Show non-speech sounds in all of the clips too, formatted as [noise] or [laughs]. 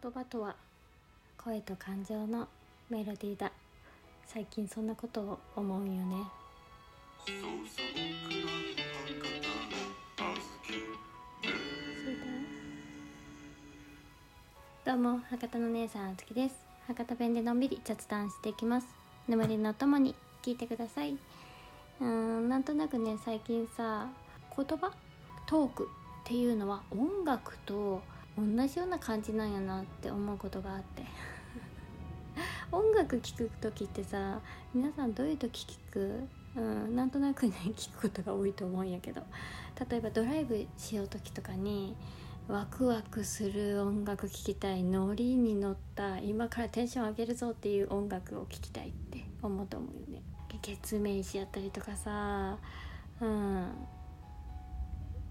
言葉とは声と感情のメロディーだ。最近そんなことを思うよね。どうも博多の姉さんあつきです。博多弁でのんびり雑談していきます。眠りのともに聞いてください。うんなんとなくね最近さ言葉？トーク？っていうのは音楽と同じような感じなんやなって思うことがあって。[laughs] 音楽聴く時ってさ皆さんどういう時聴く？うん、なんとなくね聞くことが多いと思うんやけど。例えばドライブしよう時とかにワクワクする音楽聴きたいノリに乗った今からテンション上げるぞっていう音楽を聴きたいって思うと思うよね。月面詞やったりとかさ。うん。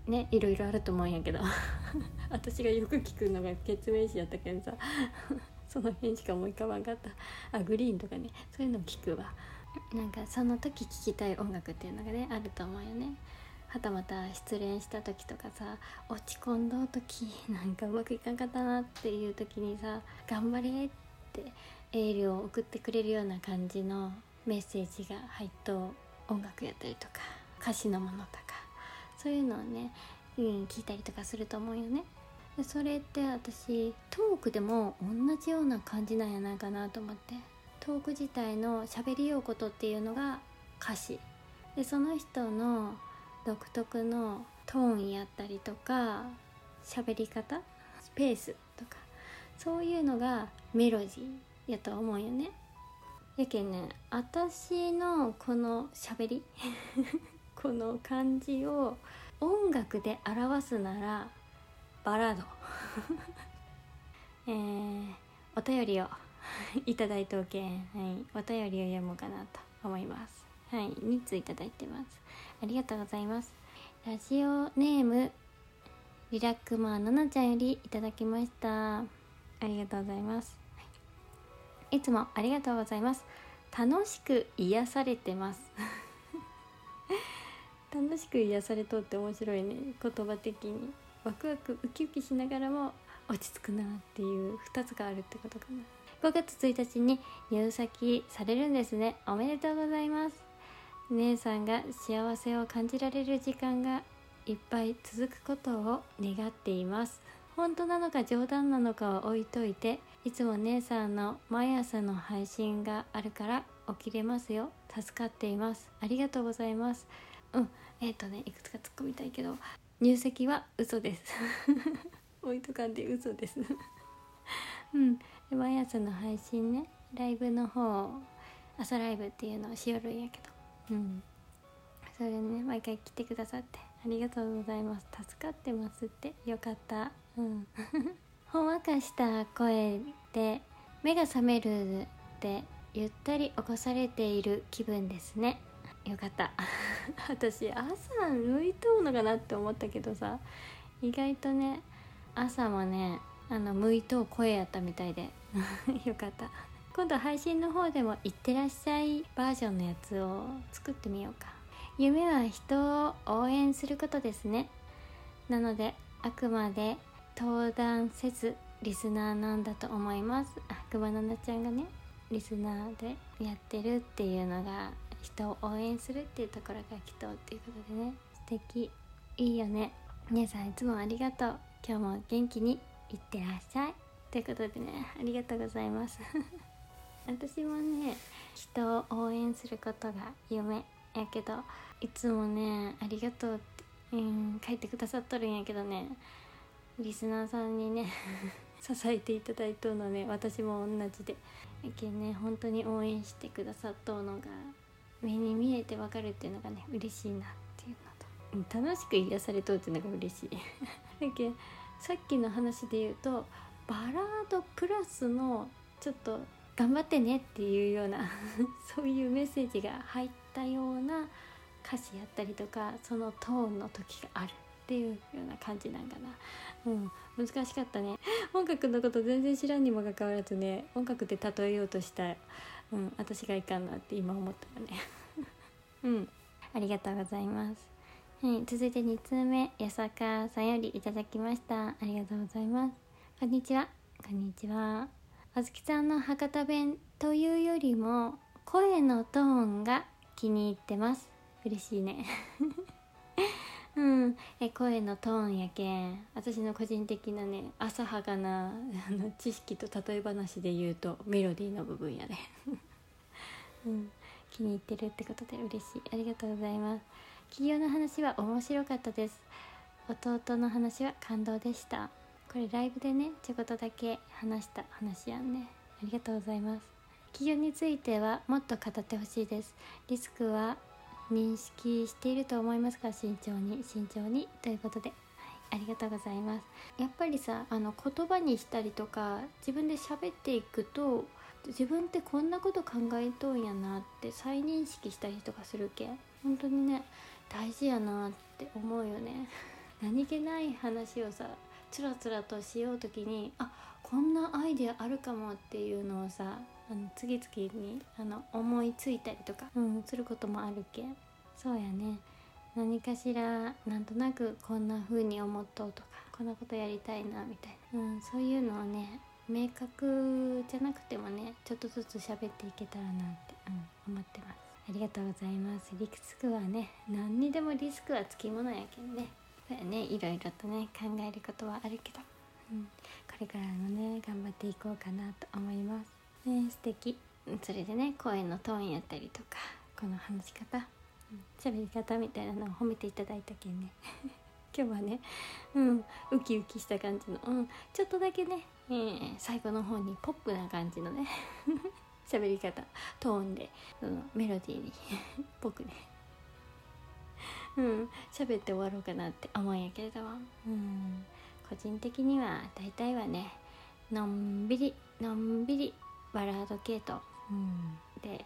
ねいろいろあると思うんやけど。[laughs] 私がよく聞くのが月面詞やったけんさ。[laughs] その辺しか思い浮かばんかった。あグリーンとかね。そういうの聞くわ。なんかその時聴きたい音楽っていうのがねあると思うよね。はたまた失恋した時とかさ落ち込んだ時なんかうまくいかんかったなっていう時にさ「頑張れ!」ってエールを送ってくれるような感じのメッセージが入った音楽やったりとか歌詞のものとか。そういうのをね、うん、聞いたりとかすると思うよね。でそれって私トークでも同じような感じなんやないかなと思って。トーク自体の喋りようことっていうのが歌詞。でその人の独特のトーンやったりとか喋り方スペースとかそういうのがメロディーやと思うよね。やけんね私のこの喋り [laughs] この感じを音楽で表すならバラード。[laughs] えー、お便りを [laughs] いただいておけん、はい、お便りを読もうかなと思います。はい。2通いただいてます。ありがとうございます。ラジオネームリラックマーななちゃんよりいただきました。ありがとうございます。いつもありがとうございます。楽しく癒されてます。楽しく癒されとって面白いね言葉的にワクワクウキウキしながらも落ち着くなっていう2つがあるってことかな。5月1日に入籍されるんですね。おめでとうございます。姉さんが幸せを感じられる時間がいっぱい続くことを願っています。本当なのか冗談なのかは置いといていつも姉さんの毎朝の配信があるから起きれますよ。助かっています。ありがとうございます。うん。えっ、ー、とねいくつか突っ込みたいけど入籍は嘘です。[laughs] 置いとかんで嘘です。[laughs] うん。で毎朝の配信ねライブの方朝ライブっていうのをしよるんやけど。うん。それね毎回来てくださってありがとうございます。助かってますって。よかった。うん。[laughs] ほんわかした声で目が覚めるってゆったり起こされている気分ですね。よかった。[laughs] 私朝向いとうのかなって思ったけどさ意外とね朝もねあの向いとう声やったみたいで。[laughs] よかった。今度配信の方でも「いってらっしゃい」バージョンのやつを作ってみようか。夢は人を応援することですね。なのであくまで登壇せずリスナーなんだと思います。あくまななちゃんがねリスナーでやってるっていうのが人を応援するっていうところがきっとっていうことでね。素敵。いいよね。姉さんいつもありがとう。今日も元気にいってらっしゃい。ということでねありがとうございます。[laughs] 私もね人を応援することが夢。やけどいつもねありがとうって、うん、書いてくださっとるんやけどね。リスナーさんにね [laughs] 支えていただいとうのね私も同じで。やけんね本当に応援してくださっとうのが目に見えてわかるっていうのがね嬉しいなっていうのと。楽しく癒されとうっていうのが嬉しい。[laughs] だけさっきの話で言うとバラードプラスのちょっと頑張ってねっていうような [laughs] そういうメッセージが入ったような歌詞やったりとかそのトーンの時があるっていうような感じなんかな。うん難しかったね。音楽のこと全然知らんにもかかわらずね音楽で例えようとしたうん私がいかんなって今思ったよね [laughs] うんありがとうございますはい、続いて2通目、八坂さんよりいただきました。ありがとうございます。こんにちは。こんにちはあずきさんの博多弁というよりも声のトーンが気に入ってます嬉しいねうん。え声のトーンやけん。私の個人的なね浅はかなあの知識と例え話で言うとメロディーの部分やね。[laughs] うん。気に入ってるってことで嬉しい。ありがとうございます。企業の話は面白かったです。弟の話は感動でした。これライブでねちょこっとだけ話した話やんね。ありがとうございます。企業についてはもっと語ってほしいです。リスクは認識していると思いますが慎重に慎重にということで、はい、ありがとうございます。やっぱりさあの言葉にしたりとか自分で喋っていくと自分ってこんなこと考えとんやなって再認識したりとかするけ本当にね大事やなって思うよね。[laughs] 何気ない話をさつらつらとしよう時にあこんなアイデアあるかもっていうのをさあの次々にあの思いついたりとか、うん、することもあるけん。そうやね。何かしらなんとなくこんな風に思っとうとかこんなことやりたいなみたいな、うん、そういうのをね明確じゃなくてもねちょっとずつ喋っていけたらなって、うん、思ってます。ありがとうございます。リスクはね何にでもリスクはつきものやけんね。そうやね。いろいろとね考えることはあるけど、うん、これからもね頑張っていこうかなと思います。ね素敵。それでね声のトーンやったりとかこの話し方喋、り方みたいなのを褒めていただいたけんね。[laughs] 今日はねうんウキウキした感じの、うん、ちょっとだけね、えー、最後の方にポップな感じのね [laughs] 喋り方トーンでそのメロディーに [laughs] ぽくね。うん喋って終わろうかなって思うんやけれども。うん個人的には大体はねのんびりのんびりバラード系統、うん、で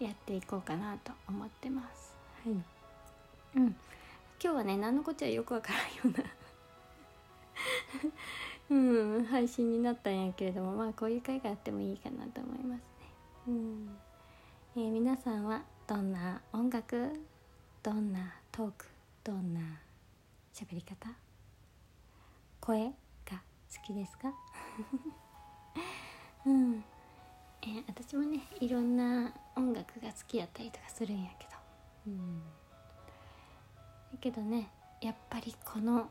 やっていこうかなと思ってます。はい。うん。今日はね何のこっちゃよくわからんような [laughs] うん配信になったんやけれどもまあこういう回があってもいいかなと思いますね。うん。えー、皆さんはどんな音楽どんなトークどんな喋り方声が好きですか？[laughs] うん。えー、私もねいろんな音楽が好きやったりとかするんやけど。うん。だけどねやっぱりこの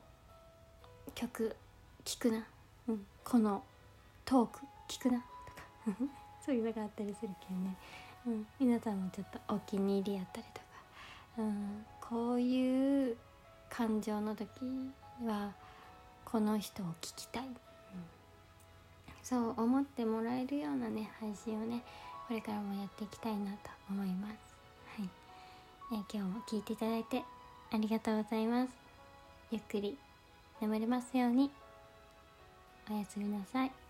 曲聴くな、うん、このトーク聴くな。と [laughs] かそういうのがあったりするけどね、うん、皆さんもちょっとお気に入りやったりとか、うん、こういう感情の時はこの人を聞きたい、うん、そう思ってもらえるようなね配信をねこれからもやっていきたいなと思います、はい。えー、今日も聞いていただいてありがとうございます。ゆっくり眠れますように。おやすみなさい。